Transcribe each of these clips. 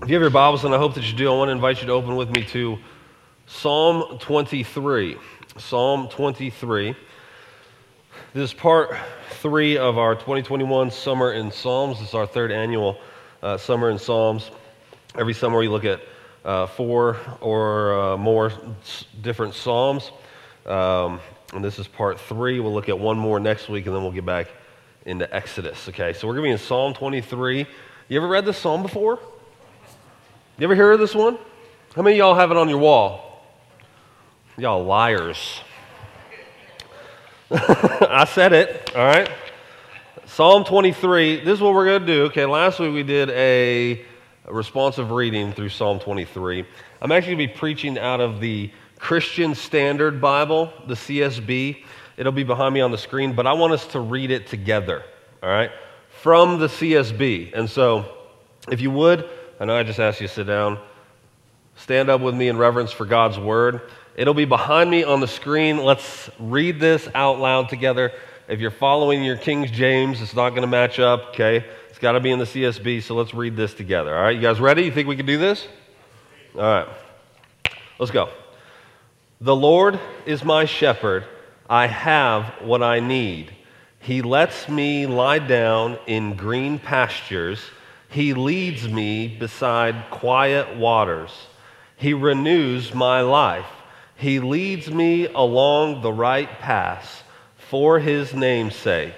If you have your Bibles, and I hope that you do, I want to invite you to open with me to Psalm 23. Psalm 23. This is part three of our 2021 Summer in Psalms. This is our third annual uh, Summer in Psalms. Every summer we look at uh, four or uh, more different Psalms. Um, and this is part three. We'll look at one more next week, and then we'll get back into Exodus. Okay, so we're going to be in Psalm 23. You ever read this psalm before? You ever hear of this one? How many y'all have it on your wall? Y'all liars. I said it, all right? Psalm 23. This is what we're going to do. Okay, last week we did a responsive reading through Psalm 23. I'm actually going to be preaching out of the Christian Standard Bible, the CSB. It'll be behind me on the screen, but I want us to read it together, all right? From the CSB. And so, if you would, I know I just asked you to sit down. Stand up with me in reverence for God's word. It'll be behind me on the screen. Let's read this out loud together. If you're following your King James, it's not going to match up, okay? It's got to be in the CSB, so let's read this together. All right, you guys ready? You think we can do this? All right, let's go. The Lord is my shepherd. I have what I need. He lets me lie down in green pastures. He leads me beside quiet waters. He renews my life. He leads me along the right paths for his name's sake.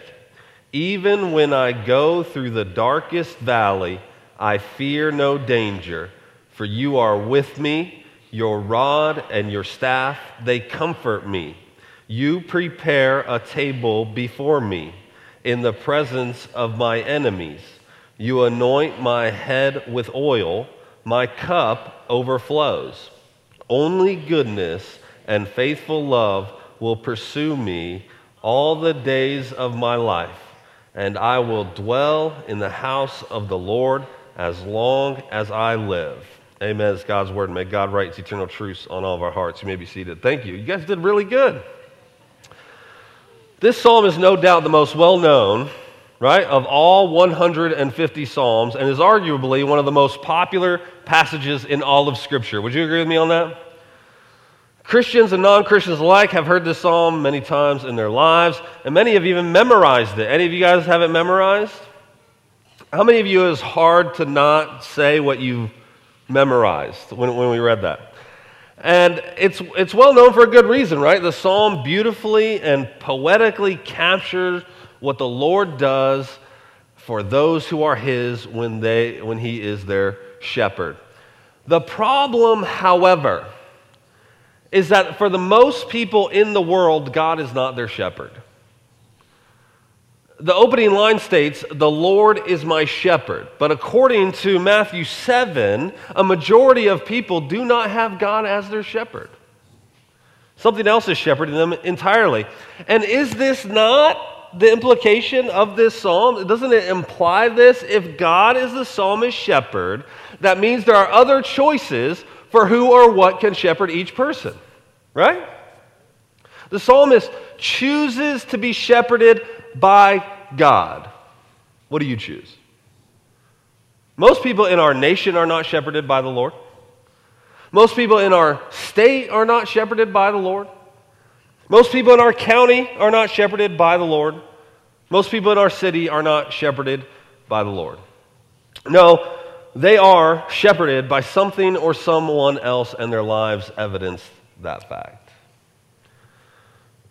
Even when I go through the darkest valley, I fear no danger, for you are with me. Your rod and your staff, they comfort me. You prepare a table before me in the presence of my enemies. You anoint my head with oil, my cup overflows. Only goodness and faithful love will pursue me all the days of my life, and I will dwell in the house of the Lord as long as I live. Amen. It's God's word. May God write eternal truths on all of our hearts. You may be seated. Thank you. You guys did really good. This psalm is no doubt the most well known, right, of all 150 psalms and is arguably one of the most popular passages in all of Scripture. Would you agree with me on that? Christians and non Christians alike have heard this psalm many times in their lives, and many have even memorized it. Any of you guys have it memorized? How many of you is hard to not say what you memorized when, when we read that? And it's, it's well known for a good reason, right? The psalm beautifully and poetically captures what the Lord does for those who are His when, they, when He is their shepherd. The problem, however, is that for the most people in the world, God is not their shepherd. The opening line states, The Lord is my shepherd. But according to Matthew 7, a majority of people do not have God as their shepherd. Something else is shepherding them entirely. And is this not the implication of this psalm? Doesn't it imply this? If God is the psalmist's shepherd, that means there are other choices for who or what can shepherd each person, right? The psalmist chooses to be shepherded by God. What do you choose? Most people in our nation are not shepherded by the Lord. Most people in our state are not shepherded by the Lord. Most people in our county are not shepherded by the Lord. Most people in our city are not shepherded by the Lord. No, they are shepherded by something or someone else, and their lives evidence that fact.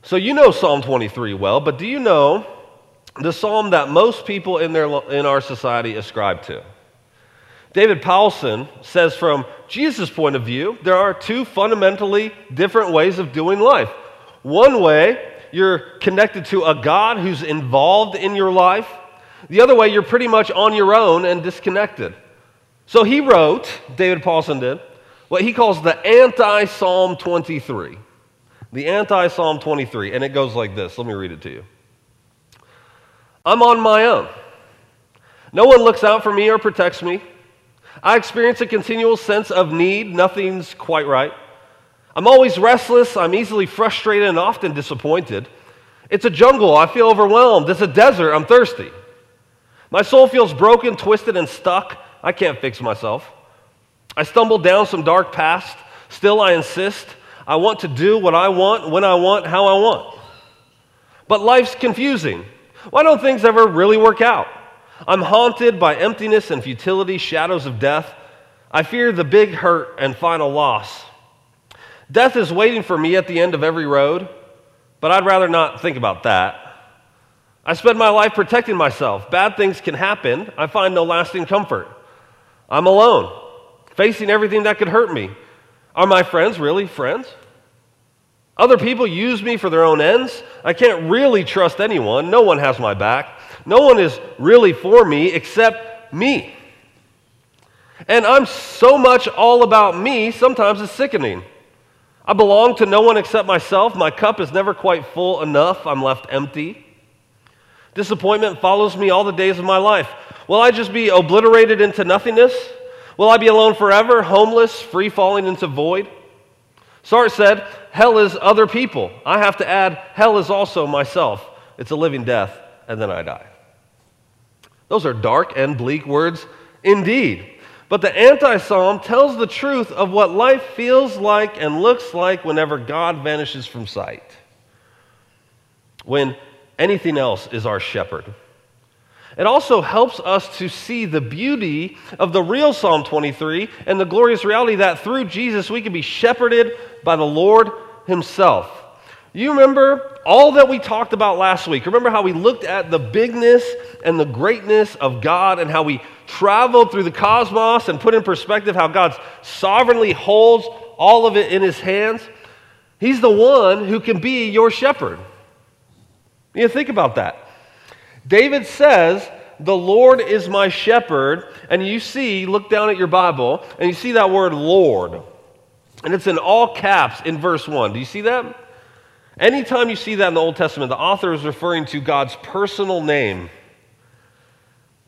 So you know Psalm 23 well, but do you know the psalm that most people in, their, in our society ascribe to? David Powlison says from Jesus' point of view, there are two fundamentally different ways of doing life. One way, you're connected to a God who's involved in your life. The other way, you're pretty much on your own and disconnected. So he wrote, David Powlison did, what he calls the anti Psalm 23. The anti Psalm 23. And it goes like this. Let me read it to you. I'm on my own. No one looks out for me or protects me. I experience a continual sense of need. Nothing's quite right. I'm always restless. I'm easily frustrated and often disappointed. It's a jungle. I feel overwhelmed. It's a desert. I'm thirsty. My soul feels broken, twisted, and stuck. I can't fix myself. I stumble down some dark past. Still, I insist. I want to do what I want, when I want, how I want. But life's confusing. Why don't things ever really work out? I'm haunted by emptiness and futility, shadows of death. I fear the big hurt and final loss. Death is waiting for me at the end of every road, but I'd rather not think about that. I spend my life protecting myself. Bad things can happen. I find no lasting comfort. I'm alone, facing everything that could hurt me. Are my friends really friends? Other people use me for their own ends. I can't really trust anyone. No one has my back. No one is really for me except me. And I'm so much all about me, sometimes it's sickening. I belong to no one except myself. My cup is never quite full enough. I'm left empty. Disappointment follows me all the days of my life. Will I just be obliterated into nothingness? Will I be alone forever, homeless, free falling into void? Sartre said, Hell is other people. I have to add, hell is also myself. It's a living death, and then I die. Those are dark and bleak words indeed. But the anti psalm tells the truth of what life feels like and looks like whenever God vanishes from sight. When anything else is our shepherd. It also helps us to see the beauty of the real Psalm 23 and the glorious reality that through Jesus we can be shepherded by the Lord Himself. You remember all that we talked about last week? Remember how we looked at the bigness and the greatness of God and how we traveled through the cosmos and put in perspective how God sovereignly holds all of it in His hands? He's the one who can be your shepherd. You think about that. David says, The Lord is my shepherd. And you see, look down at your Bible, and you see that word Lord. And it's in all caps in verse 1. Do you see that? Anytime you see that in the Old Testament, the author is referring to God's personal name,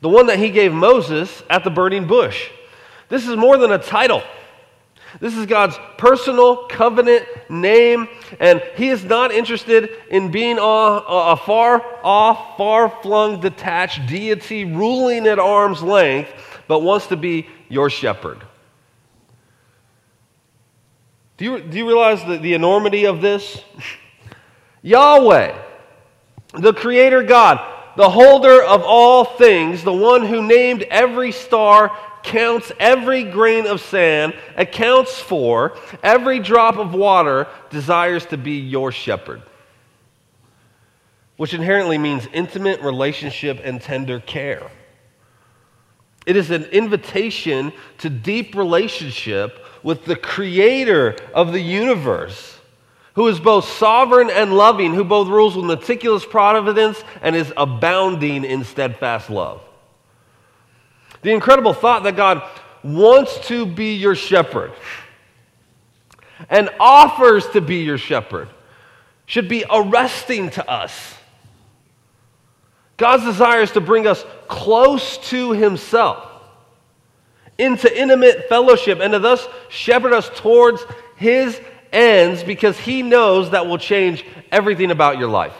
the one that he gave Moses at the burning bush. This is more than a title. This is God's personal covenant name, and He is not interested in being a, far off, far flung, detached deity ruling at arm's length, but wants to be your shepherd. Do you, do you realize the, the enormity of this? Yahweh, the Creator God, the holder of all things, the one who named every star counts every grain of sand, accounts for every drop of water, desires to be your shepherd. Which inherently means intimate relationship and tender care. It is an invitation to deep relationship with the creator of the universe, who is both sovereign and loving, who both rules with meticulous providence and is abounding in steadfast love. The incredible thought that God wants to be your shepherd and offers to be your shepherd should be arresting to us. God's desire is to bring us close to Himself, into intimate fellowship, and to thus shepherd us towards His ends because He knows that will change everything about your life.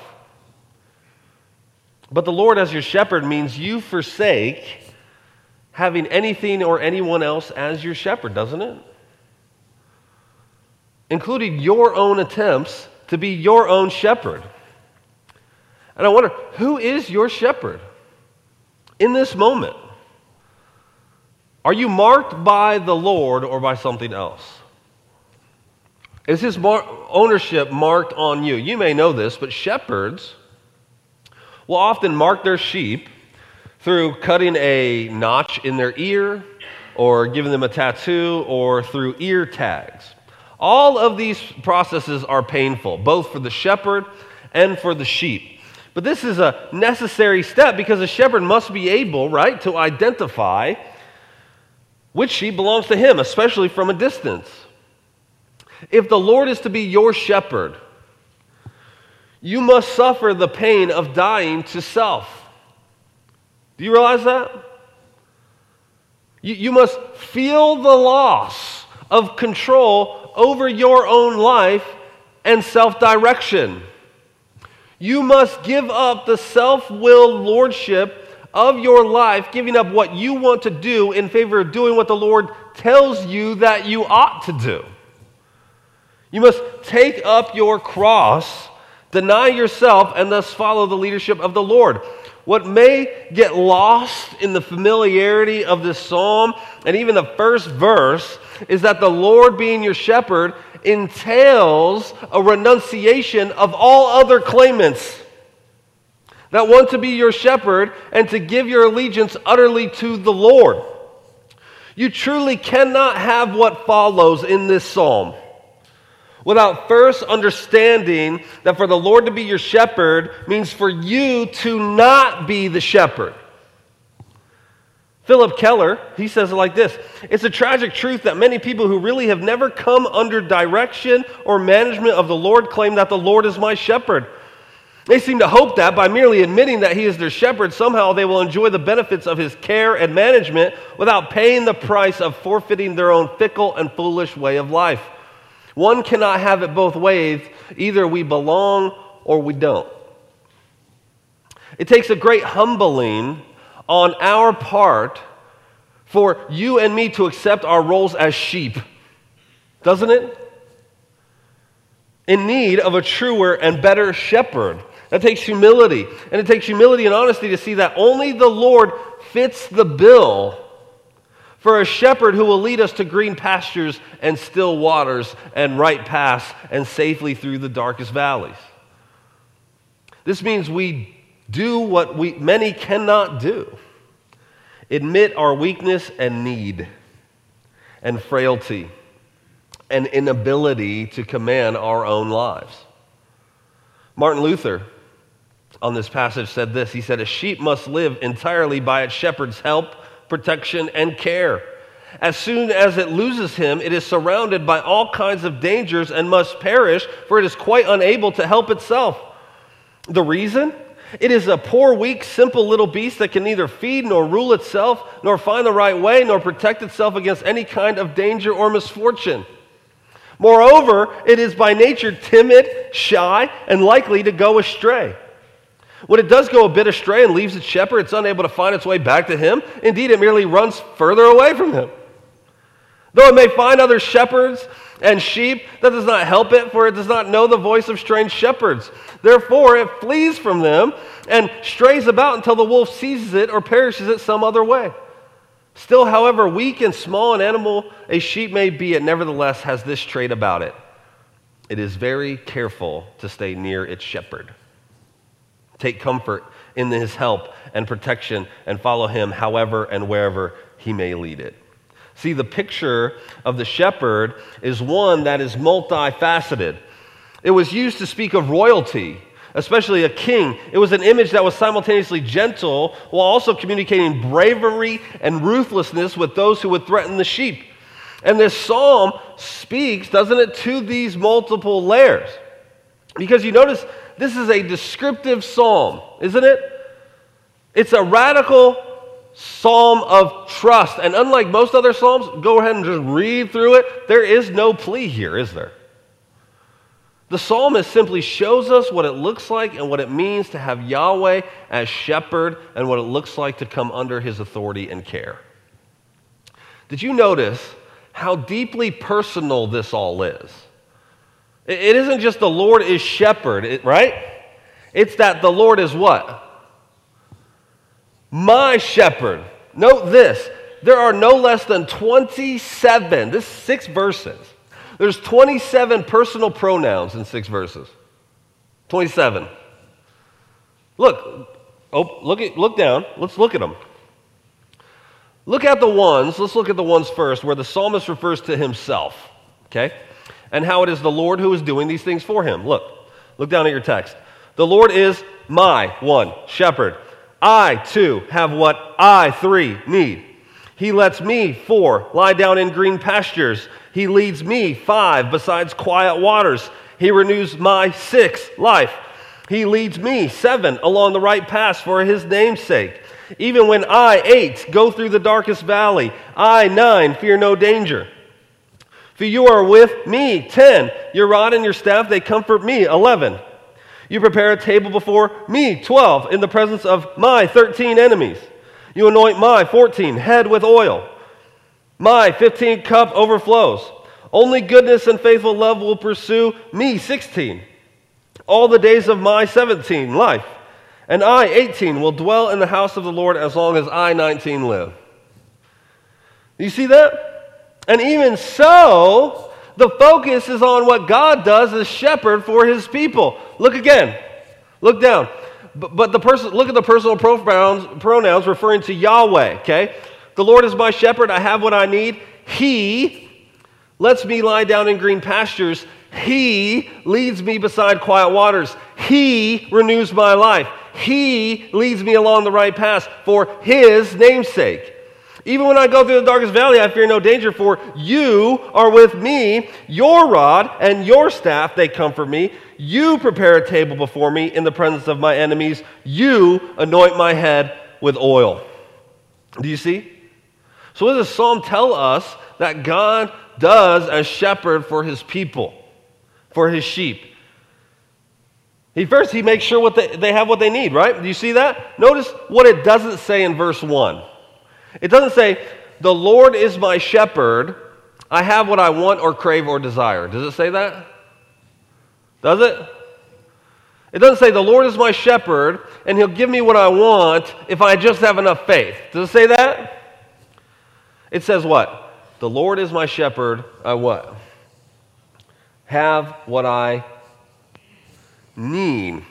But the Lord as your shepherd means you forsake having anything or anyone else as your shepherd, doesn't it? Including your own attempts to be your own shepherd. And I wonder, who is your shepherd in this moment? Are you marked by the Lord or by something else? Is his ownership marked on you? You may know this, but shepherds will often mark their sheep through cutting a notch in their ear, or giving them a tattoo, or through ear tags. All of these processes are painful, both for the shepherd and for the sheep. But this is a necessary step because a shepherd must be able, right, to identify which sheep belongs to him, especially from a distance. If the Lord is to be your shepherd, you must suffer the pain of dying to self. Do you realize that? You, you must feel the loss of control over your own life and self direction. You must give up the self willed lordship of your life, giving up what you want to do in favor of doing what the Lord tells you that you ought to do. You must take up your cross, deny yourself, and thus follow the leadership of the Lord. What may get lost in the familiarity of this psalm and even the first verse is that the Lord being your shepherd entails a renunciation of all other claimants that want to be your shepherd and to give your allegiance utterly to the Lord. You truly cannot have what follows in this psalm without first understanding that for the Lord to be your shepherd means for you to not be the shepherd. Phillip Keller, he says it like this It's a tragic truth that many people who really have never come under direction or management of the Lord claim that the Lord is my shepherd. They seem to hope that by merely admitting that he is their shepherd, somehow they will enjoy the benefits of his care and management without paying the price of forfeiting their own fickle and foolish way of life. One cannot have it both ways. Either we belong or we don't. It takes a great humbling on our part for you and me to accept our roles as sheep, doesn't it? In need of a truer and better shepherd. That takes humility. And it takes humility and honesty to see that only the Lord fits the bill for a shepherd who will lead us to green pastures and still waters and right paths and safely through the darkest valleys. This means we do what we, many cannot do admit our weakness and need and frailty and inability to command our own lives. Martin Luther on this passage said this He said, A sheep must live entirely by its shepherd's help protection, and care. As soon as it loses him, it is surrounded by all kinds of dangers and must perish, for it is quite unable to help itself. The reason? It is a poor, weak, simple little beast that can neither feed nor rule itself, nor find the right way, nor protect itself against any kind of danger or misfortune. Moreover, it is by nature timid, shy, and likely to go astray. When it does go a bit astray and leaves its shepherd, it's unable to find its way back to him. Indeed, it merely runs further away from him. Though it may find other shepherds and sheep, that does not help it, for it does not know the voice of strange shepherds. Therefore, it flees from them and strays about until the wolf seizes it or perishes it some other way. Still, however weak and small an animal a sheep may be, it nevertheless has this trait about it it is very careful to stay near its shepherd. Take comfort in his help and protection and follow him however and wherever he may lead it. See, the picture of the shepherd is one that is multifaceted. It was used to speak of royalty, especially a king. It was an image that was simultaneously gentle while also communicating bravery and ruthlessness with those who would threaten the sheep. And this psalm speaks, doesn't it, to these multiple layers. Because you notice this is a descriptive psalm, isn't it? It's a radical psalm of trust. And unlike most other psalms, go ahead and just read through it. There is no plea here, is there? The psalmist simply shows us what it looks like and what it means to have Yahweh as shepherd and what it looks like to come under his authority and care. Did you notice how deeply personal this all is? It isn't just the Lord is shepherd, right? It's that the Lord is what? My shepherd. Note this there are no less than 27, this six verses. There's 27 personal pronouns in six verses. 27. Look, oh, look, at, look down. Let's look at them. Look at the ones, let's look at the ones first where the psalmist refers to himself. Okay? And how it is the Lord who is doing these things for him. Look, look down at your text. The Lord is my, one, shepherd. I, two, have what I, three, need. He lets me, four, lie down in green pastures. He leads me, five, besides quiet waters. He renews my, six, life. He leads me, seven, along the right path for his name's sake. Even when I, eight, go through the darkest valley, I, nine, fear no danger. For you are with me. 10. Your rod and your staff, they comfort me. 11. You prepare a table before me, 12, in the presence of my 13 enemies. You anoint my 14 head with oil. My 15 cup overflows. Only goodness and faithful love will pursue me, 16. All the days of my 17 life. And I, 18, will dwell in the house of the Lord as long as I, 19, live. You see that? And even so, the focus is on what God does as shepherd for his people. Look again. Look down. But, but the person, look at the personal pronouns, pronouns referring to Yahweh, okay? The Lord is my shepherd. I have what I need. He lets me lie down in green pastures. He leads me beside quiet waters. He renews my life. He leads me along the right path for His namesake. Even when I go through the darkest valley, I fear no danger, for you are with me. Your rod and your staff, they comfort me. You prepare a table before me in the presence of my enemies. You anoint my head with oil. Do you see? So, what does the Psalm tell us that God does as shepherd for his people, for his sheep? He first he makes sure what they, they have what they need, right? Do you see that? Notice what it doesn't say in verse 1. It doesn't say, The Lord is my shepherd. I have what I want or crave or desire. Does it say that? Does it? It doesn't say, The Lord is my shepherd, and he'll give me what I want if I just have enough faith. Does it say that? It says what? The Lord is my shepherd. I what? Have what I need.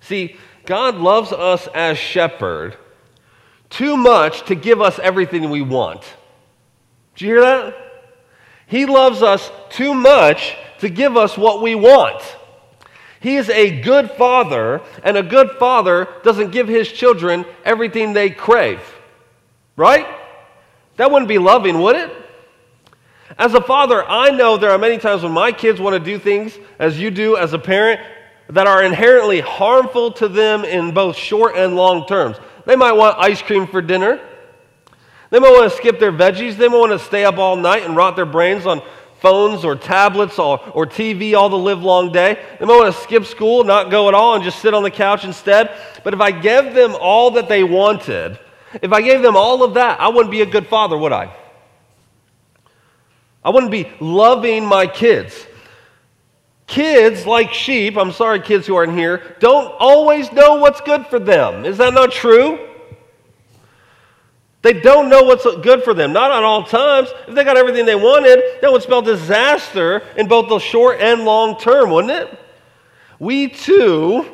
See, God loves us as shepherd too much to give us everything we want. Do you hear that? He loves us too much to give us what we want. He is a good father, and a good father doesn't give his children everything they crave. Right? That wouldn't be loving, would it? As a father, I know there are many times when my kids want to do things, as you do as a parent, that are inherently harmful to them in both short and long terms. They might want ice cream for dinner. They might want to skip their veggies. They might want to stay up all night and rot their brains on phones or tablets or, or TV all the live long day. They might want to skip school, not go at all, and just sit on the couch instead. But if I gave them all that they wanted, if I gave them all of that, I wouldn't be a good father, would I? I wouldn't be loving my kids. Kids, like sheep, I'm sorry, kids who aren't here, don't always know what's good for them. Is that not true? They don't know what's good for them, not at all times. If they got everything they wanted, that would spell disaster in both the short and long term, wouldn't it? We too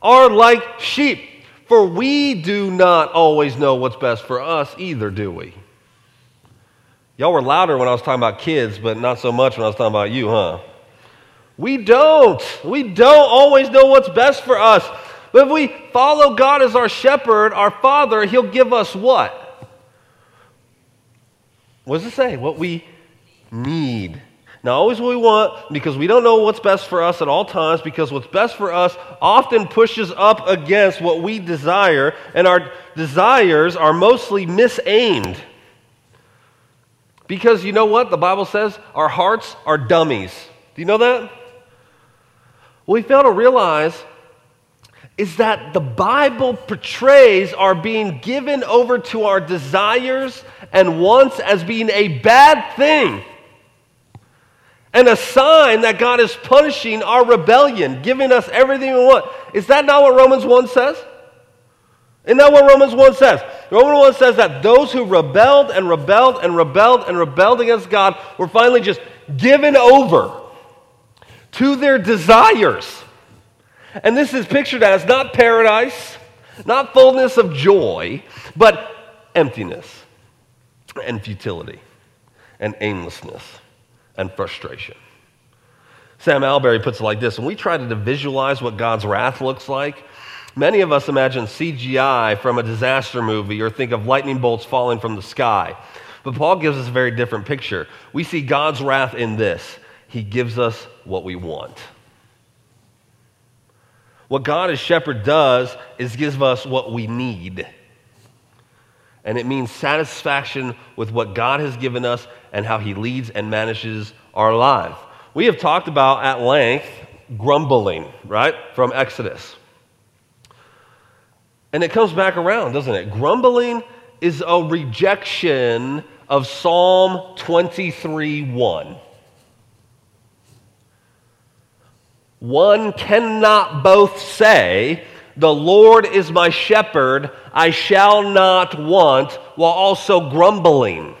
are like sheep, for we do not always know what's best for us either, do we? Y'all were louder when I was talking about kids, but not so much when I was talking about you, huh? We don't. We don't always know what's best for us. But if we follow God as our shepherd, our father, he'll give us what? What does it say? What we need. Not always what we want because we don't know what's best for us at all times because what's best for us often pushes up against what we desire, and our desires are mostly misaimed. Because you know what? The Bible says our hearts are dummies. Do you know that? What we fail to realize is that the Bible portrays our being given over to our desires and wants as being a bad thing and a sign that God is punishing our rebellion, giving us everything we want. Is that not what Romans 1 says? Isn't that what Romans 1 says? Romans 1 says that those who rebelled and rebelled and rebelled and rebelled against God were finally just given over to their desires. And this is pictured as not paradise, not fullness of joy, but emptiness and futility and aimlessness and frustration. Sam Allberry puts it like this When we try to visualize what God's wrath looks like, many of us imagine CGI from a disaster movie or think of lightning bolts falling from the sky. But Paul gives us a very different picture. We see God's wrath in this He gives us what we want. What God as shepherd does is give us what we need. And it means satisfaction with what God has given us and how He leads and manages our life. We have talked about at length grumbling, right? From Exodus. And it comes back around, doesn't it? Grumbling is a rejection of Psalm 23 1. One cannot both say, The Lord is my shepherd, I shall not want, while also grumbling.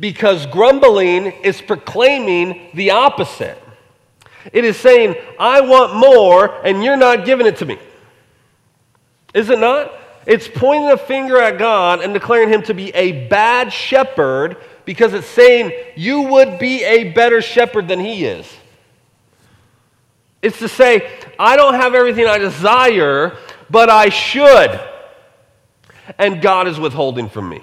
Because grumbling is proclaiming the opposite. It is saying, I want more, and you're not giving it to me. Is it not? It's pointing a finger at God and declaring him to be a bad shepherd because it's saying you would be a better shepherd than he is. It's to say, I don't have everything I desire, but I should. And God is withholding from me.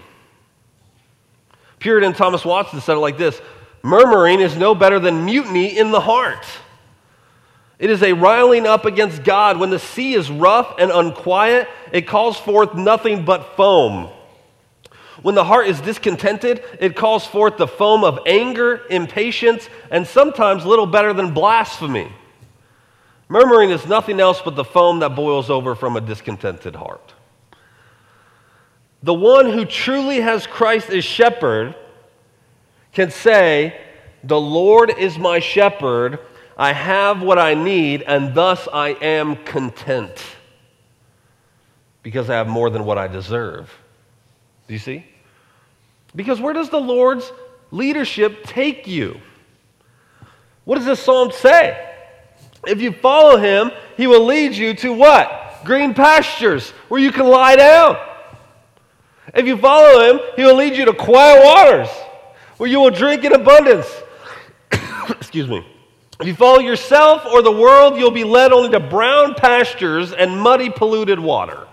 Puritan Thomas Watson said it like this Murmuring is no better than mutiny in the heart. It is a riling up against God. When the sea is rough and unquiet, it calls forth nothing but foam. When the heart is discontented, it calls forth the foam of anger, impatience, and sometimes little better than blasphemy. Murmuring is nothing else but the foam that boils over from a discontented heart. The one who truly has Christ as shepherd can say, The Lord is my shepherd I have what I need, and thus I am content because I have more than what I deserve. Do you see? Because where does the Lord's leadership take you? What does this psalm say? If you follow him, he will lead you to what? Green pastures where you can lie down. If you follow him, he will lead you to quiet waters where you will drink in abundance. Excuse me. If you follow yourself or the world, you'll be led only to brown pastures and muddy, polluted water.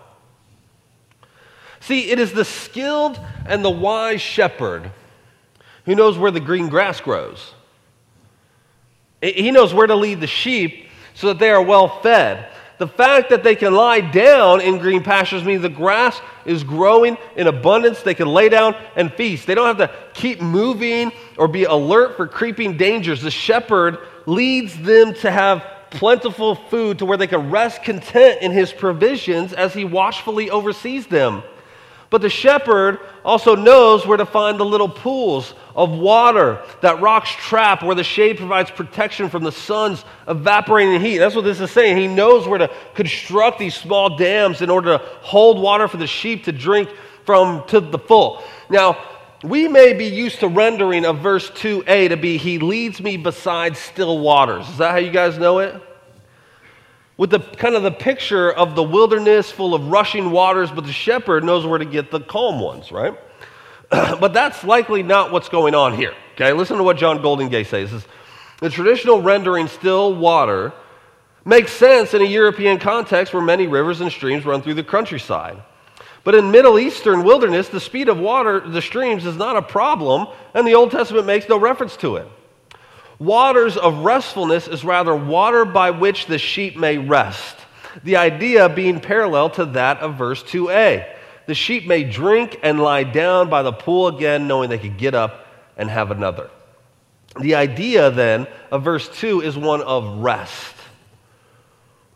See, it is the skilled and the wise shepherd who knows where the green grass grows. He knows where to lead the sheep so that they are well fed. The fact that they can lie down in green pastures means the grass is growing in abundance. They can lay down and feast. They don't have to keep moving or be alert for creeping dangers. The shepherd leads them to have plentiful food to where they can rest content in his provisions as he watchfully oversees them. But the shepherd also knows where to find the little pools of water that rocks trap, where the shade provides protection from the sun's evaporating heat. That's what this is saying. He knows where to construct these small dams in order to hold water for the sheep to drink from to the full. Now, we may be used to rendering of verse 2a to be, He leads me beside still waters. Is that how you guys know it? With the kind of the picture of the wilderness full of rushing waters, but the shepherd knows where to get the calm ones, right? but that's likely not what's going on here. Okay, listen to what John Goldingay says. says the traditional rendering still water makes sense in a European context where many rivers and streams run through the countryside. But in Middle Eastern wilderness, the speed of water, the streams, is not a problem, and the Old Testament makes no reference to it. Waters of restfulness is rather water by which the sheep may rest. The idea being parallel to that of verse 2a. The sheep may drink and lie down by the pool again, knowing they could get up and have another. The idea then of verse 2 is one of rest,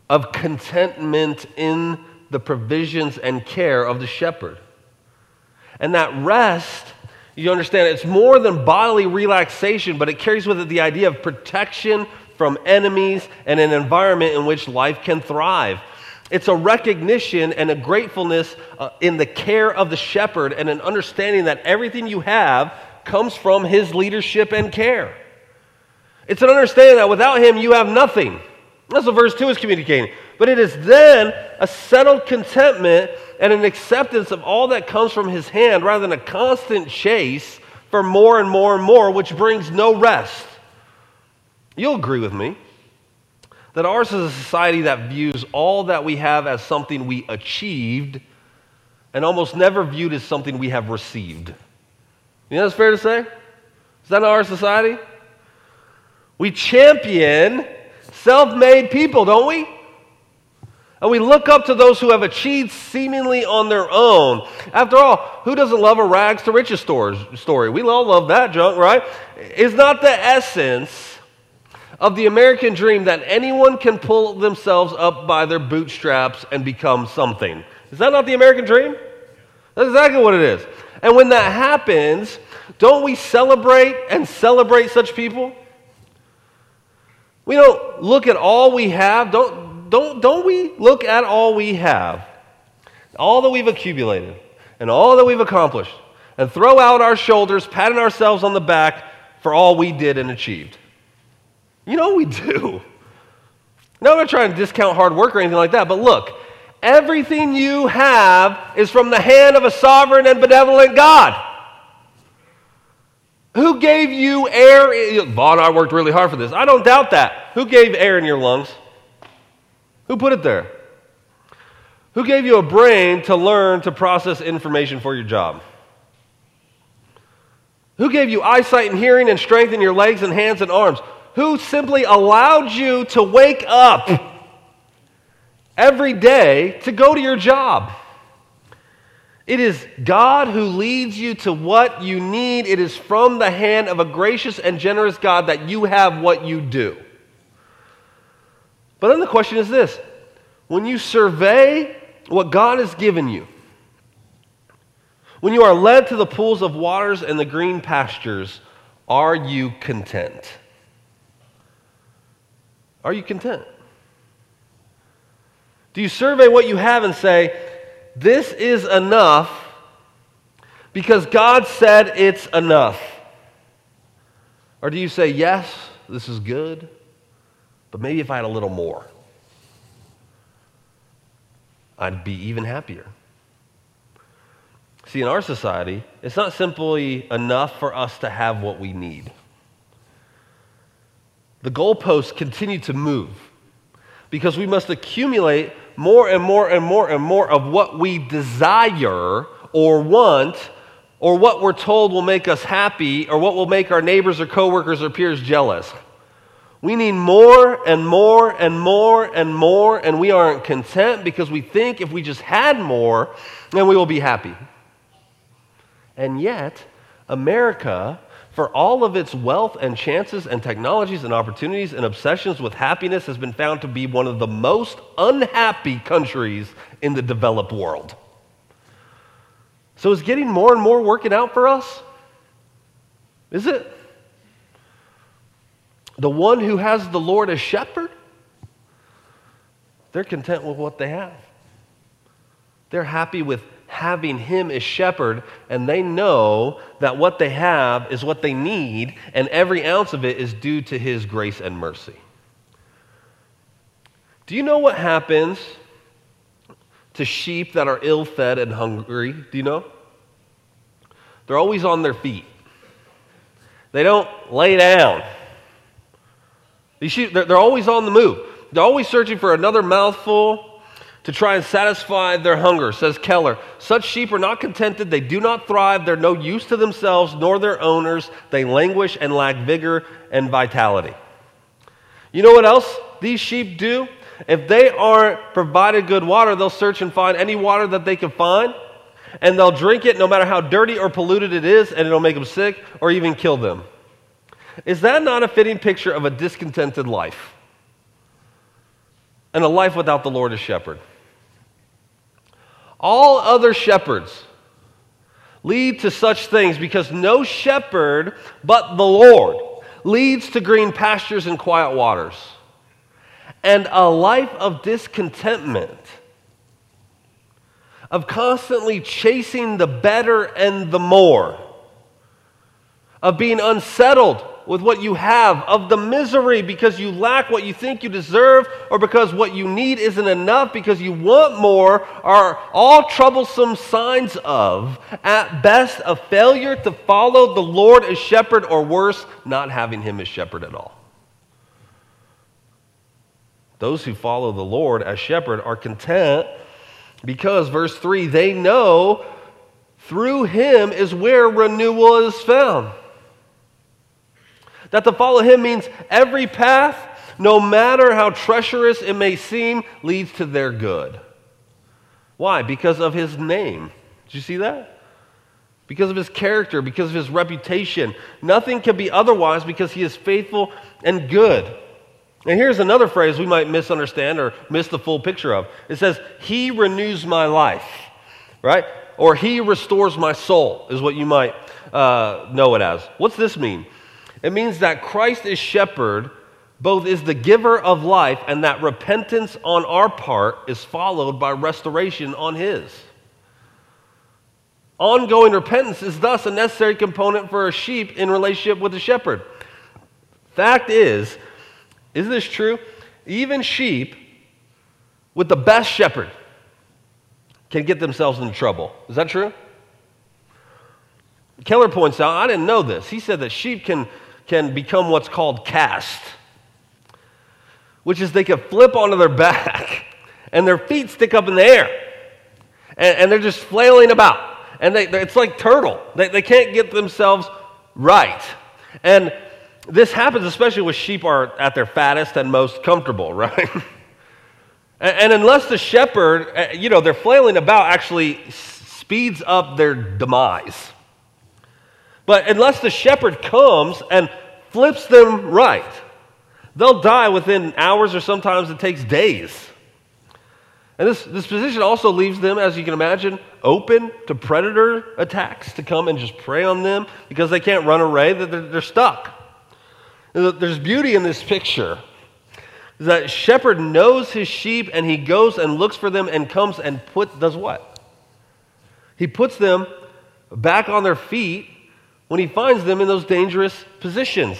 of contentment in the provisions and care of the shepherd. And that rest, you understand, it's more than bodily relaxation, but it carries with it the idea of protection from enemies and an environment in which life can thrive. It's a recognition and a gratefulness uh, in the care of the shepherd and an understanding that everything you have comes from his leadership and care. It's an understanding that without him, you have nothing. That's what verse 2 is communicating. But it is then a settled contentment and an acceptance of all that comes from his hand rather than a constant chase for more and more and more, which brings no rest. You'll agree with me that ours is a society that views all that we have as something we achieved and almost never viewed as something we have received. You know that's fair to say? Is that our society? We champion self made people, don't we? And we look up to those who have achieved seemingly on their own. After all, who doesn't love a rags to riches story? We all love that junk, right? Is not the essence of the American dream that anyone can pull themselves up by their bootstraps and become something. Is that not the American dream? That's exactly what it is. And when that happens, don't we celebrate and celebrate such people? We don't look at all we have. Don't, don't, don't we look at all we have, all that we've accumulated, and all that we've accomplished, and throw out our shoulders, patting ourselves on the back for all we did and achieved? You know we do. No, I'm not trying to discount hard work or anything like that, but look, everything you have is from the hand of a sovereign and benevolent God. Who gave you air? Vaughn I worked really hard for this. I don't doubt that. Who gave air in your lungs? Who put it there? Who gave you a brain to learn to process information for your job? Who gave you eyesight and hearing and strength in your legs and hands and arms? Who simply allowed you to wake up every day to go to your job? It is God who leads you to what you need. It is from the hand of a gracious and generous God that you have what you do. But then the question is this when you survey what God has given you, when you are led to the pools of waters and the green pastures, are you content? Are you content? Do you survey what you have and say, this is enough because God said it's enough? Or do you say, yes, this is good, but maybe if I had a little more, I'd be even happier? See, in our society, it's not simply enough for us to have what we need. The goalposts continue to move because we must accumulate more and more and more and more of what we desire or want or what we're told will make us happy or what will make our neighbors or coworkers or peers jealous. We need more and more and more and more, and we aren't content because we think if we just had more, then we will be happy. And yet, America for all of its wealth and chances and technologies and opportunities and obsessions with happiness has been found to be one of the most unhappy countries in the developed world. So is getting more and more working out for us? Is it? The one who has the Lord as shepherd, they're content with what they have. They're happy with having him as shepherd, and they know that what they have is what they need, and every ounce of it is due to his grace and mercy. Do you know what happens to sheep that are ill fed and hungry? Do you know? They're always on their feet, they don't lay down. They're always on the move. They're always searching for another mouthful to try and satisfy their hunger, says Keller. Such sheep are not contented. They do not thrive. They're no use to themselves nor their owners. They languish and lack vigor and vitality. You know what else these sheep do? If they aren't provided good water, they'll search and find any water that they can find, and they'll drink it no matter how dirty or polluted it is, and it'll make them sick or even kill them. Is that not a fitting picture of a discontented life? And a life without the Lord as shepherd? All other shepherds lead to such things because no shepherd but the Lord leads to green pastures and quiet waters. And a life of discontentment, of constantly chasing the better and the more, of being unsettled with what you have, of the misery because you lack what you think you deserve, or because what you need isn't enough, because you want more, are all troublesome signs of, at best, a failure to follow the Lord as shepherd, or worse, not having him as shepherd at all. Those who follow the Lord as shepherd are content because, verse 3, they know through him is where renewal is found. That to follow him means every path, no matter how treacherous it may seem, leads to their good. Why? Because of his name. Did you see that? Because of his character, because of his reputation. Nothing can be otherwise because he is faithful and good. And here's another phrase we might misunderstand or miss the full picture of. It says, He renews my life, right? Or He restores my soul, is what you might uh, know it as. What's this mean? It means that Christ is shepherd, both is the giver of life, and that repentance on our part is followed by restoration on His. Ongoing repentance is thus a necessary component for a sheep in relationship with the shepherd. Fact is, isn't this true? Even sheep with the best shepherd can get themselves into trouble. Is that true? Keller points out, I didn't know this. He said that sheep can, can become what's called cast, which is they can flip onto their back and their feet stick up in the air and, and they're just flailing about. And they, it's like turtle. They, they can't get themselves right. And this happens especially when sheep are at their fattest and most comfortable, right? and, and, unless the shepherd, uh, you know, they're flailing about actually speeds up their demise. But unless the shepherd comes and flips them right, they'll die within hours or sometimes it takes days. And this, this position also leaves them, as you can imagine, open to predator attacks to come and just prey on them because they can't run away, they're, they're stuck. There's beauty in this picture. That shepherd knows his sheep and he goes and looks for them and comes and put does what? He puts them back on their feet when he finds them in those dangerous positions.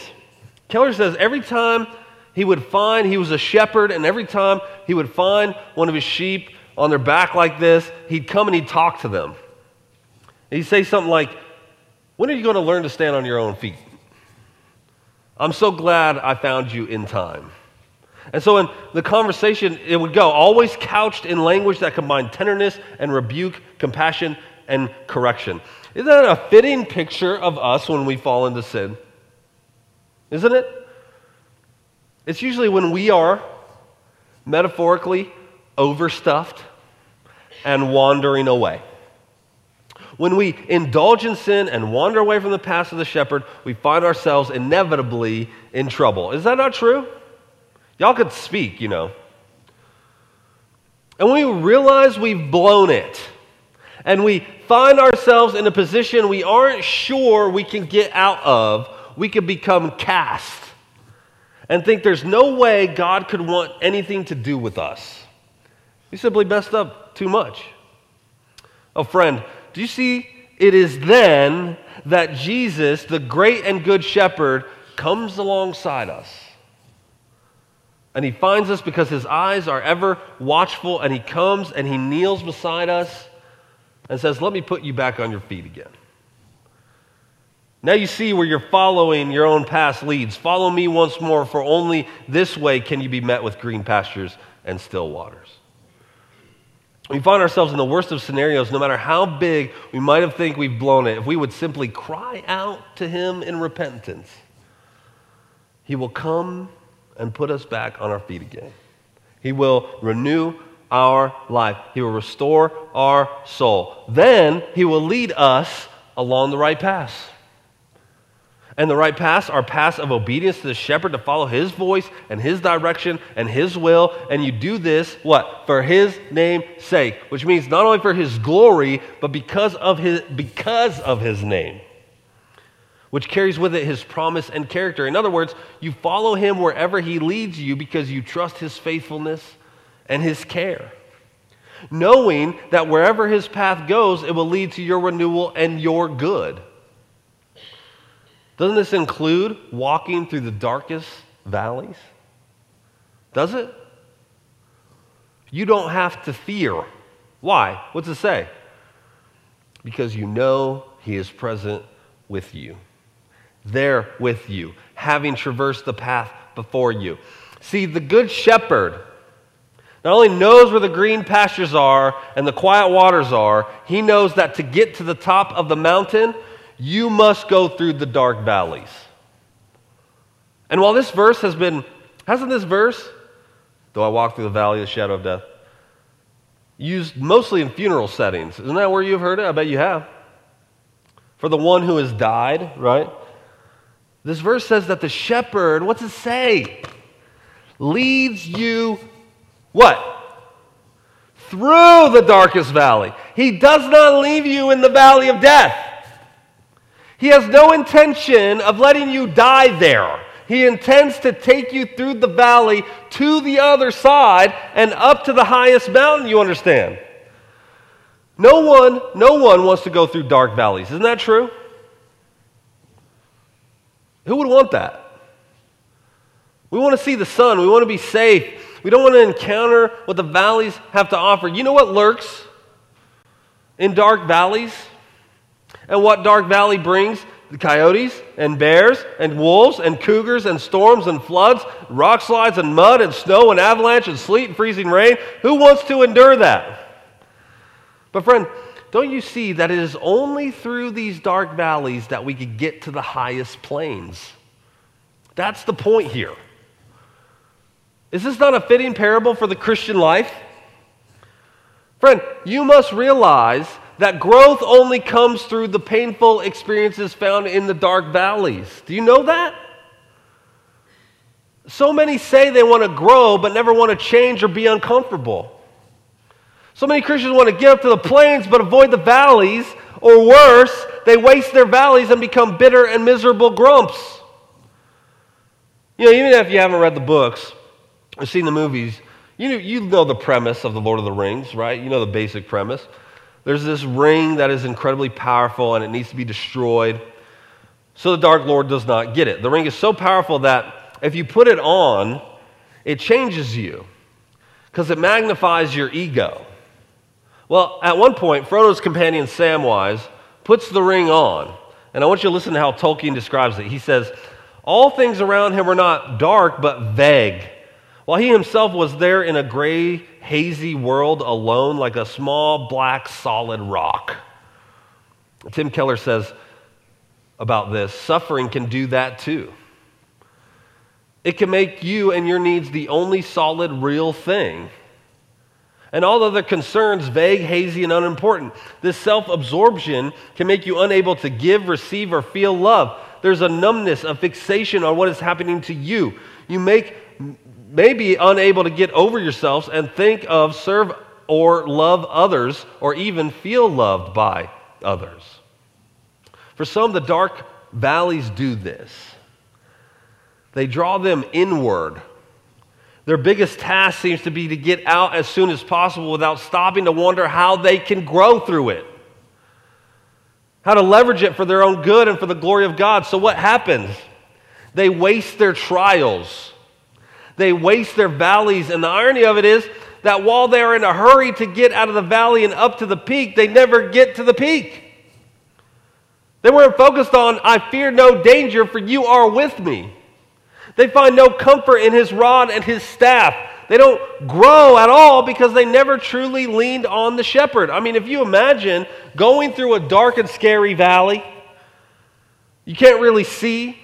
Keller says every time he would find he was a shepherd and every time he would find one of his sheep on their back like this, he'd come and he'd talk to them. And he'd say something like, When are you going to learn to stand on your own feet? I'm so glad I found you in time. And so in the conversation, it would go, always couched in language that combined tenderness and rebuke, compassion and correction. Isn't that a fitting picture of us when we fall into sin? Isn't it? It's usually when we are metaphorically overstuffed and wandering away. When we indulge in sin and wander away from the path of the shepherd, we find ourselves inevitably in trouble. Is that not true? Y'all could speak, you know. And when we realize we've blown it, and we find ourselves in a position we aren't sure we can get out of, we can become cast and think there's no way God could want anything to do with us. We simply messed up too much. Oh, friend, do you see? It is then that Jesus, the great and good shepherd, comes alongside us. And he finds us because his eyes are ever watchful, and he comes and he kneels beside us and says, Let me put you back on your feet again. Now you see where you're following your own past leads. Follow me once more, for only this way can you be met with green pastures and still waters we find ourselves in the worst of scenarios, no matter how big we might have think we've blown it, if we would simply cry out to him in repentance, he will come and put us back on our feet again. He will renew our life. He will restore our soul. Then he will lead us along the right path and the right paths are paths of obedience to the shepherd to follow his voice and his direction and his will. And you do this, what? For his name's sake, which means not only for his glory, but because of his, because of his name, which carries with it his promise and character. In other words, you follow him wherever he leads you because you trust his faithfulness and his care. Knowing that wherever his path goes, it will lead to your renewal and your good. Doesn't this include walking through the darkest valleys? Does it? You don't have to fear. Why? What's it say? Because you know He is present with you, there with you, having traversed the path before you. See, the Good Shepherd not only knows where the green pastures are and the quiet waters are, he knows that to get to the top of the mountain, you must go through the dark valleys. And while this verse has been, hasn't this verse, though I walk through the valley of the shadow of death, used mostly in funeral settings? Isn't that where you've heard it? I bet you have. For the one who has died, right? This verse says that the shepherd, what's it say? leads you what? Through the darkest valley. He does not leave you in the valley of death. He has no intention of letting you die there. He intends to take you through the valley to the other side and up to the highest mountain, you understand? No one, no one wants to go through dark valleys. Isn't that true? Who would want that? We want to see the sun. We want to be safe. We don't want to encounter what the valleys have to offer. You know what lurks in dark valleys? And what dark valley brings? The coyotes and bears and wolves and cougars and storms and floods, rock slides and mud and snow and avalanche and sleet and freezing rain. Who wants to endure that? But, friend, don't you see that it is only through these dark valleys that we could get to the highest plains? That's the point here. Is this not a fitting parable for the Christian life? Friend, you must realize that growth only comes through the painful experiences found in the dark valleys. Do you know that? So many say they want to grow but never want to change or be uncomfortable. So many Christians want to get up to the plains but avoid the valleys, or worse, they waste their valleys and become bitter and miserable grumps. You know, even if you haven't read the books or seen the movies, you know, you know the premise of The Lord of the Rings, right? You know the basic premise. There's this ring that is incredibly powerful and it needs to be destroyed. So the Dark Lord does not get it. The ring is so powerful that if you put it on, it changes you because it magnifies your ego. Well, at one point, Frodo's companion Samwise puts the ring on. And I want you to listen to how Tolkien describes it. He says, All things around him were not dark, but vague. While he himself was there in a gray, hazy world alone, like a small, black, solid rock. Tim Keller says about this suffering can do that too. It can make you and your needs the only solid, real thing and all other concerns vague, hazy, and unimportant. This self absorption can make you unable to give, receive, or feel love. There's a numbness, a fixation on what is happening to you. You make, may be unable to get over yourselves and think of, serve, or love others, or even feel loved by others. For some, the dark valleys do this. They draw them inward their biggest task seems to be to get out as soon as possible without stopping to wonder how they can grow through it, how to leverage it for their own good and for the glory of God. So, what happens? They waste their trials, they waste their valleys. And the irony of it is that while they are in a hurry to get out of the valley and up to the peak, they never get to the peak. They weren't focused on, I fear no danger, for you are with me. They find no comfort in his rod and his staff. They don't grow at all because they never truly leaned on the shepherd. I mean, if you imagine going through a dark and scary valley, you can't really see.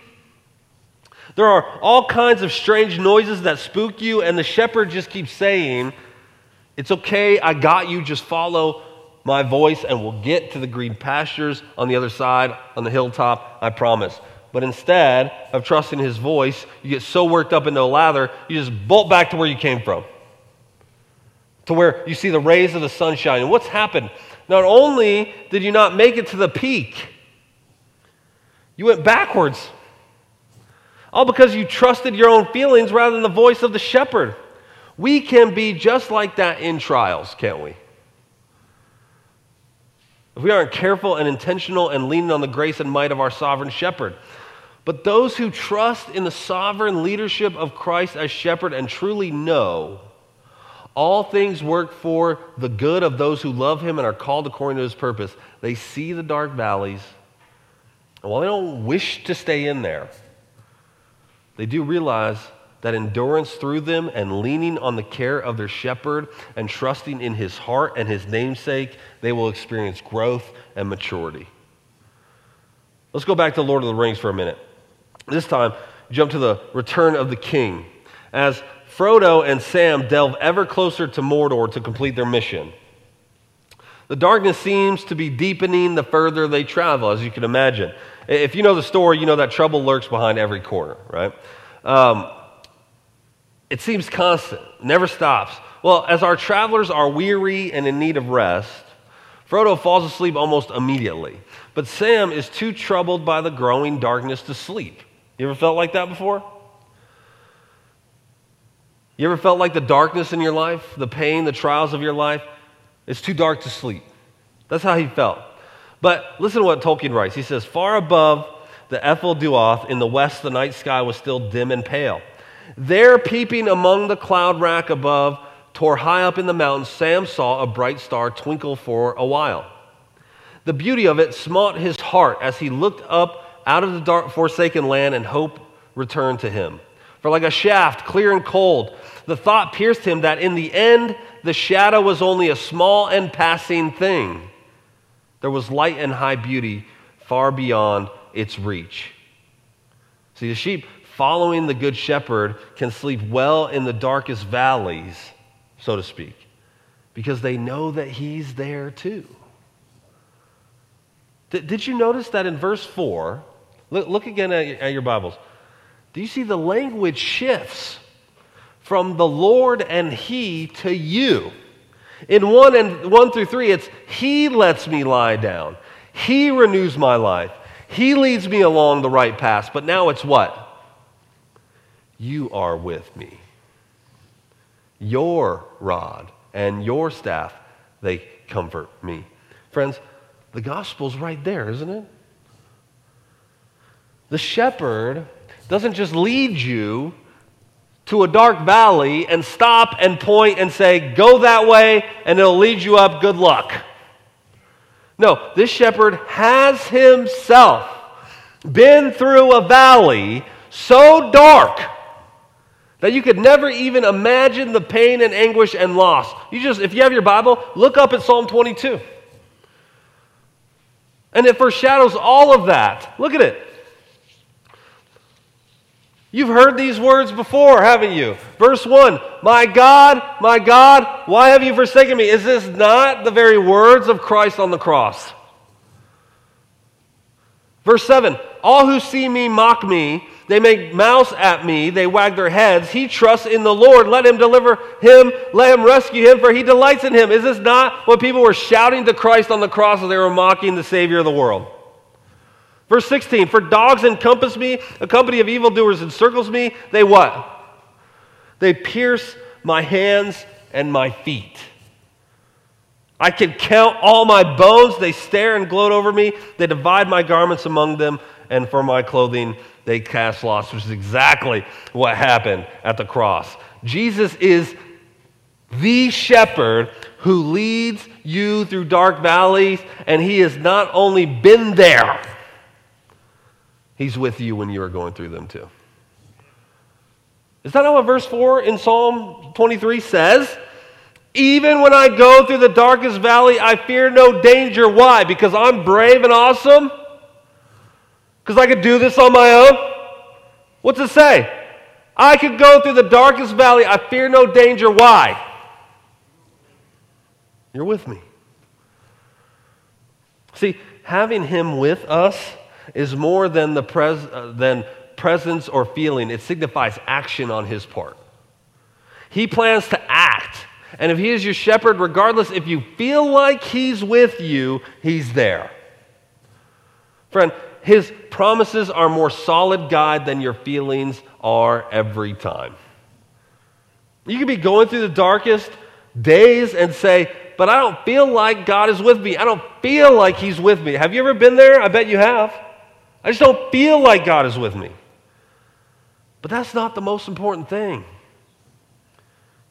There are all kinds of strange noises that spook you, and the shepherd just keeps saying, It's okay, I got you, just follow my voice, and we'll get to the green pastures on the other side, on the hilltop, I promise. But instead of trusting his voice, you get so worked up into a lather, you just bolt back to where you came from. To where you see the rays of the sunshine. And what's happened? Not only did you not make it to the peak, you went backwards. All because you trusted your own feelings rather than the voice of the shepherd. We can be just like that in trials, can't we? If we aren't careful and intentional and leaning on the grace and might of our sovereign shepherd. But those who trust in the sovereign leadership of Christ as shepherd and truly know all things work for the good of those who love him and are called according to his purpose, they see the dark valleys. And while they don't wish to stay in there, they do realize that endurance through them and leaning on the care of their shepherd and trusting in his heart and his namesake, they will experience growth and maturity. Let's go back to Lord of the Rings for a minute. This time, jump to the return of the king. As Frodo and Sam delve ever closer to Mordor to complete their mission. The darkness seems to be deepening the further they travel, as you can imagine. If you know the story, you know that trouble lurks behind every corner, right? Um, it seems constant, never stops. Well, as our travelers are weary and in need of rest, Frodo falls asleep almost immediately. But Sam is too troubled by the growing darkness to sleep. You ever felt like that before? You ever felt like the darkness in your life, the pain, the trials of your life? It's too dark to sleep. That's how he felt. But listen to what Tolkien writes. He says, Far above the Ephel Dúath, in the west, the night sky was still dim and pale. There, peeping among the cloud rack above, tor high up in the mountains, Sam saw a bright star twinkle for a while. The beauty of it smote his heart as he looked up out of the dark, forsaken land, and hope returned to him. For like a shaft, clear and cold, the thought pierced him that in the end, the shadow was only a small and passing thing. There was light and high beauty far beyond its reach. See, the sheep following the Good Shepherd can sleep well in the darkest valleys, so to speak, because they know that He's there too. Did you notice that in verse 4? Look, look again at your Bibles. Do you see the language shifts from the Lord and He to you? In 1 and 1 through 3, it's He lets me lie down. He renews my life. He leads me along the right path. But now it's what? You are with me. Your rod and your staff, they comfort me. Friends, the gospel's right there, isn't it? The shepherd doesn't just lead you to a dark valley and stop and point and say, Go that way, and it'll lead you up. Good luck. No, this shepherd has himself been through a valley so dark that you could never even imagine the pain and anguish and loss. You just, if you have your Bible, look up at Psalm 22. And it foreshadows all of that. Look at it. You've heard these words before, haven't you? Verse 1 My God, my God, why have you forsaken me? Is this not the very words of Christ on the cross? Verse 7 All who see me mock me. They make mouths at me. They wag their heads. He trusts in the Lord. Let him deliver him. Let him rescue him, for he delights in him. Is this not what people were shouting to Christ on the cross as they were mocking the Savior of the world? Verse 16 For dogs encompass me, a company of evildoers encircles me. They what? They pierce my hands and my feet. I can count all my bones. They stare and gloat over me. They divide my garments among them, and for my clothing they cast lots, which is exactly what happened at the cross. Jesus is the shepherd who leads you through dark valleys, and he has not only been there, he's with you when you are going through them too. Is that not what verse 4 in Psalm 23 says? Even when I go through the darkest valley, I fear no danger. Why? Because I'm brave and awesome? Because I could do this on my own? What's it say? I could go through the darkest valley. I fear no danger. Why? You're with me. See, having him with us is more than, the pres- uh, than presence or feeling, it signifies action on his part. He plans to act. And if he is your shepherd, regardless if you feel like he's with you, he's there. Friend, his promises are more solid guide than your feelings are every time. You could be going through the darkest days and say, but I don't feel like God is with me. I don't feel like He's with me. Have you ever been there? I bet you have. I just don't feel like God is with me. But that's not the most important thing.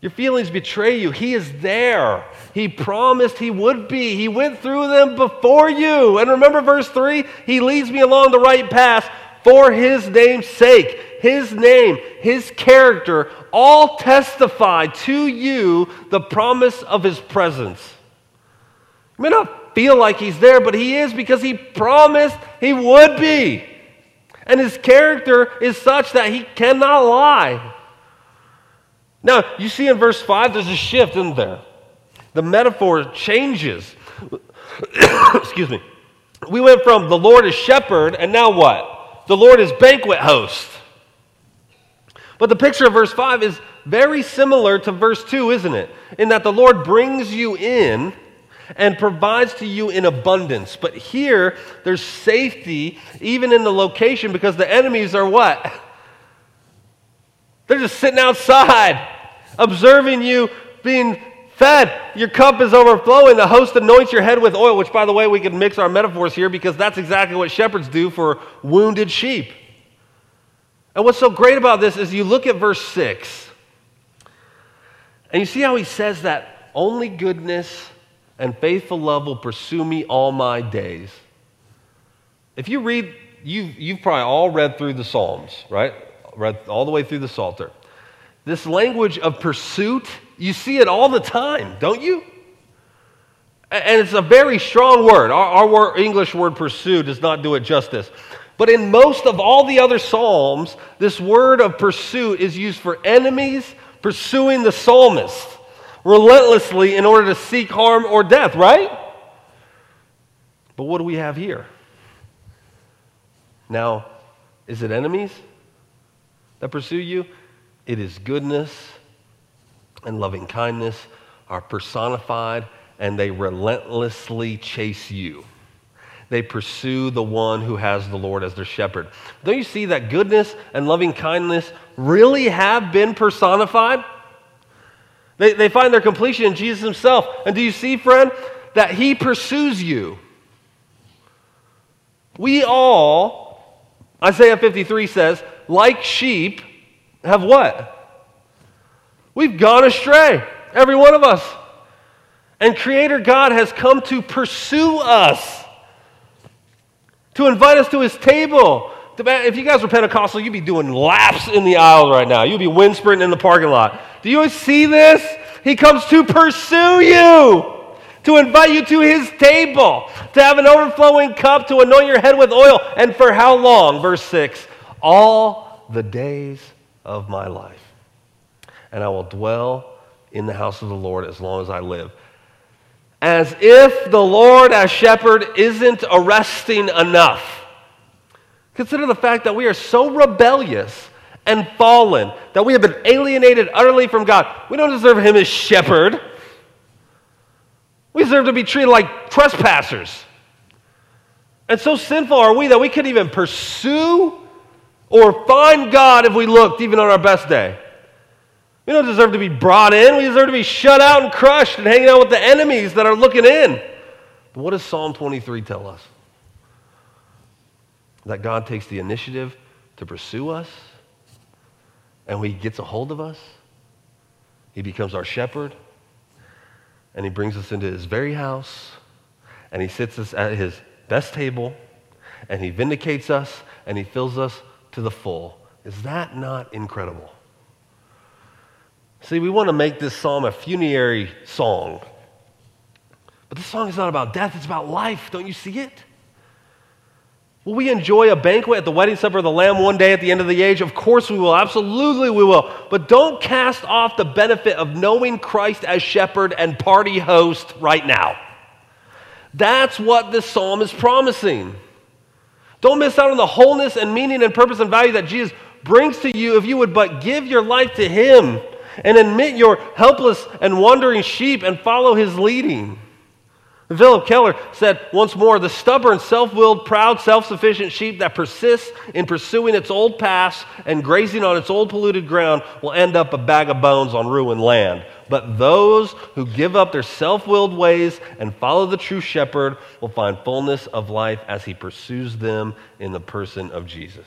Your feelings betray you. He is there. He promised He would be. He went through them before you. And remember verse 3? He leads me along the right path for His name's sake. His name, His character, all testify to you the promise of His presence. You may not feel like He's there, but He is because He promised He would be. And His character is such that He cannot lie. Now, you see in verse 5, there's a shift, in there? The metaphor changes. Excuse me. We went from the Lord is shepherd, and now what? The Lord is banquet host. But the picture of verse 5 is very similar to verse 2, isn't it? In that the Lord brings you in and provides to you in abundance. But here, there's safety even in the location because the enemies are what? They're just sitting outside, observing you being fed. Your cup is overflowing. The host anoints your head with oil, which, by the way, we can mix our metaphors here because that's exactly what shepherds do for wounded sheep. And what's so great about this is you look at verse 6, and you see how he says that only goodness and faithful love will pursue me all my days. If you read, you've, you've probably all read through the Psalms, right? Read all the way through the Psalter. This language of pursuit, you see it all the time, don't you? And it's a very strong word. Our, our word, English word pursue does not do it justice. But in most of all the other Psalms, this word of pursuit is used for enemies pursuing the psalmist relentlessly in order to seek harm or death, right? But what do we have here? Now, is it enemies that pursue you? It is goodness and loving kindness are personified and they relentlessly chase you. They pursue the one who has the Lord as their shepherd. Don't you see that goodness and loving kindness really have been personified? They, they find their completion in Jesus himself. And do you see, friend, that he pursues you? We all, Isaiah 53 says, like sheep, have what? We've gone astray, every one of us. And Creator God has come to pursue us, to invite us to His table. If you guys were Pentecostal, you'd be doing laps in the aisles right now. You'd be wind sprinting in the parking lot. Do you see this? He comes to pursue you, to invite you to his table, to have an overflowing cup, to anoint your head with oil. And for how long? Verse 6 All the days of my life. And I will dwell in the house of the Lord as long as I live. As if the Lord as shepherd isn't arresting enough. Consider the fact that we are so rebellious and fallen, that we have been alienated utterly from God. We don't deserve Him as shepherd. We deserve to be treated like trespassers. And so sinful are we that we couldn't even pursue or find God if we looked, even on our best day. We don't deserve to be brought in. We deserve to be shut out and crushed and hanging out with the enemies that are looking in. But what does Psalm 23 tell us? That God takes the initiative to pursue us and he gets a hold of us, he becomes our shepherd, and he brings us into his very house, and he sits us at his best table, and he vindicates us, and he fills us to the full. Is that not incredible? See, we want to make this psalm a funerary song. But this song is not about death, it's about life. Don't you see it? Will we enjoy a banquet at the wedding supper of the Lamb one day at the end of the age? Of course we will. Absolutely we will. But don't cast off the benefit of knowing Christ as shepherd and party host right now. That's what this psalm is promising. Don't miss out on the wholeness and meaning and purpose and value that Jesus brings to you if you would but give your life to Him and admit your helpless and wandering sheep and follow His leading. Phillip Keller said once more the stubborn, self willed, proud, self sufficient sheep that persists in pursuing its old paths and grazing on its old polluted ground will end up a bag of bones on ruined land. But those who give up their self willed ways and follow the true shepherd will find fullness of life as he pursues them in the person of Jesus.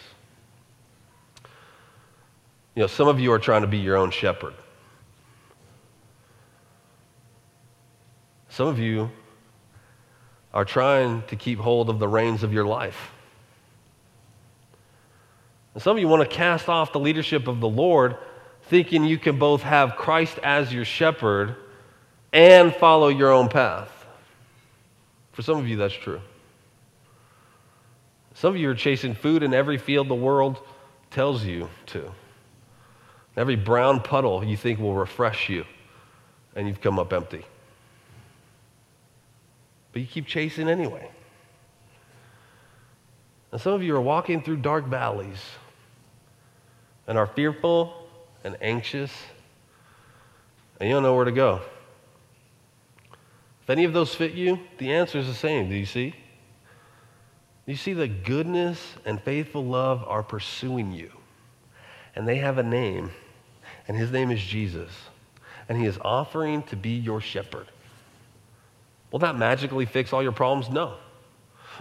You know, some of you are trying to be your own shepherd. Some of you are trying to keep hold of the reins of your life. And some of you want to cast off the leadership of the Lord, thinking you can both have Christ as your shepherd and follow your own path. For some of you, that's true. Some of you are chasing food in every field the world tells you to. Every brown puddle you think will refresh you, and you've come up empty but you keep chasing anyway. And some of you are walking through dark valleys and are fearful and anxious and you don't know where to go. If any of those fit you, the answer is the same. Do you see? You see, the goodness and faithful love are pursuing you. And they have a name, and his name is Jesus. And he is offering to be your shepherd. Will that magically fix all your problems? No.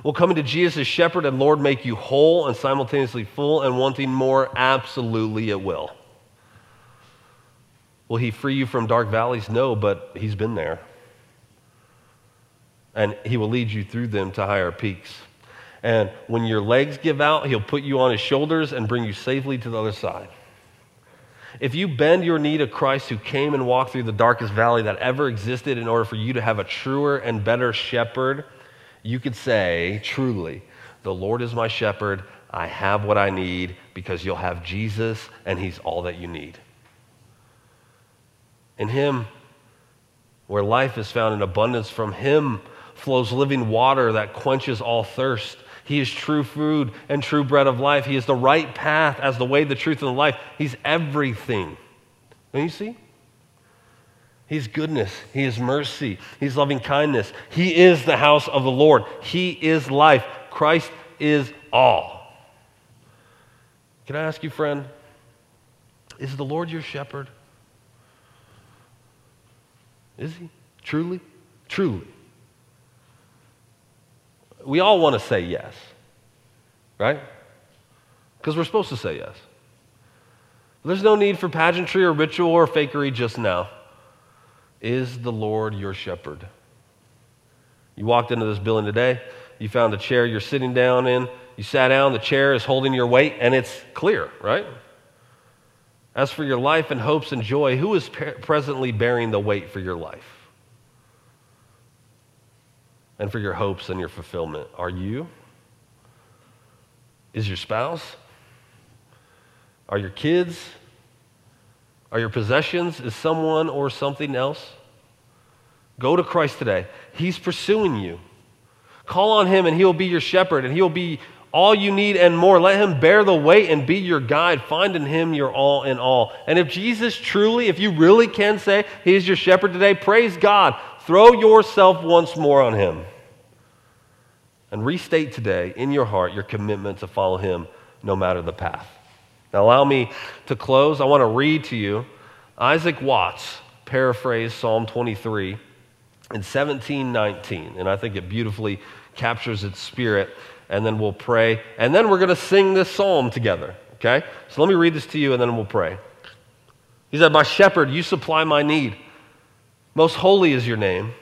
Will coming to Jesus as shepherd and Lord make you whole and simultaneously full and wanting more? Absolutely, it will. Will he free you from dark valleys? No, but he's been there. And he will lead you through them to higher peaks. And when your legs give out, he'll put you on his shoulders and bring you safely to the other side. If you bend your knee to Christ who came and walked through the darkest valley that ever existed in order for you to have a truer and better shepherd, you could say, truly, the Lord is my shepherd. I have what I need because you'll have Jesus and he's all that you need. In him, where life is found in abundance, from him flows living water that quenches all thirst. He is true food and true bread of life. He is the right path as the way, the truth, and the life. He's everything. Don't you see? He's goodness. He is mercy. He's loving kindness. He is the house of the Lord. He is life. Christ is all. Can I ask you, friend, is the Lord your shepherd? Is he? Truly? Truly we all want to say yes, right? Because we're supposed to say yes. There's no need for pageantry or ritual or fakery just now. Is the Lord your shepherd? You walked into this building today, you found a chair you're sitting down in, you sat down, the chair is holding your weight, and it's clear, right? As for your life and hopes and joy, who is presently bearing the weight for your life? And for your hopes and your fulfillment? Are you? Is your spouse? Are your kids? Are your possessions? Is someone or something else? Go to Christ today. He's pursuing you. Call on Him, and He'll be your shepherd, and He'll be all you need and more. Let Him bear the weight and be your guide. Find in Him your all in all. And if Jesus truly, if you really can say He's your shepherd today, praise God. Throw yourself once more on Him and restate today in your heart your commitment to follow Him no matter the path. Now, allow me to close. I want to read to you Isaac Watts paraphrase Psalm 23 in 1719, and I think it beautifully captures its spirit. And then we'll pray, and then we're going to sing this psalm together. Okay? So let me read this to you, and then we'll pray. He said, My shepherd, you supply my need. Most holy is your name.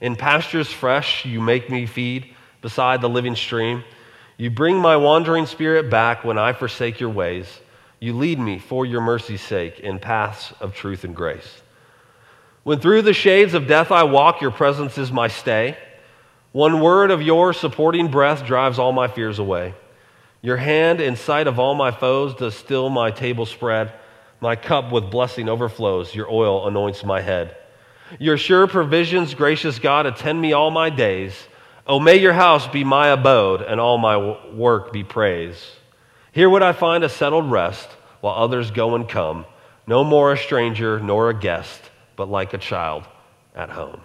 In pastures fresh, you make me feed beside the living stream. You bring my wandering spirit back when I forsake your ways. You lead me for your mercy's sake in paths of truth and grace. When through the shades of death I walk, your presence is my stay. One word of your supporting breath drives all my fears away. Your hand in sight of all my foes does still my table spread. My cup with blessing overflows. Your oil anoints my head. Your sure provisions, gracious God, attend me all my days. Oh, may your house be my abode, and all my work be praise. Here would I find a settled rest, while others go and come, no more a stranger nor a guest, but like a child at home.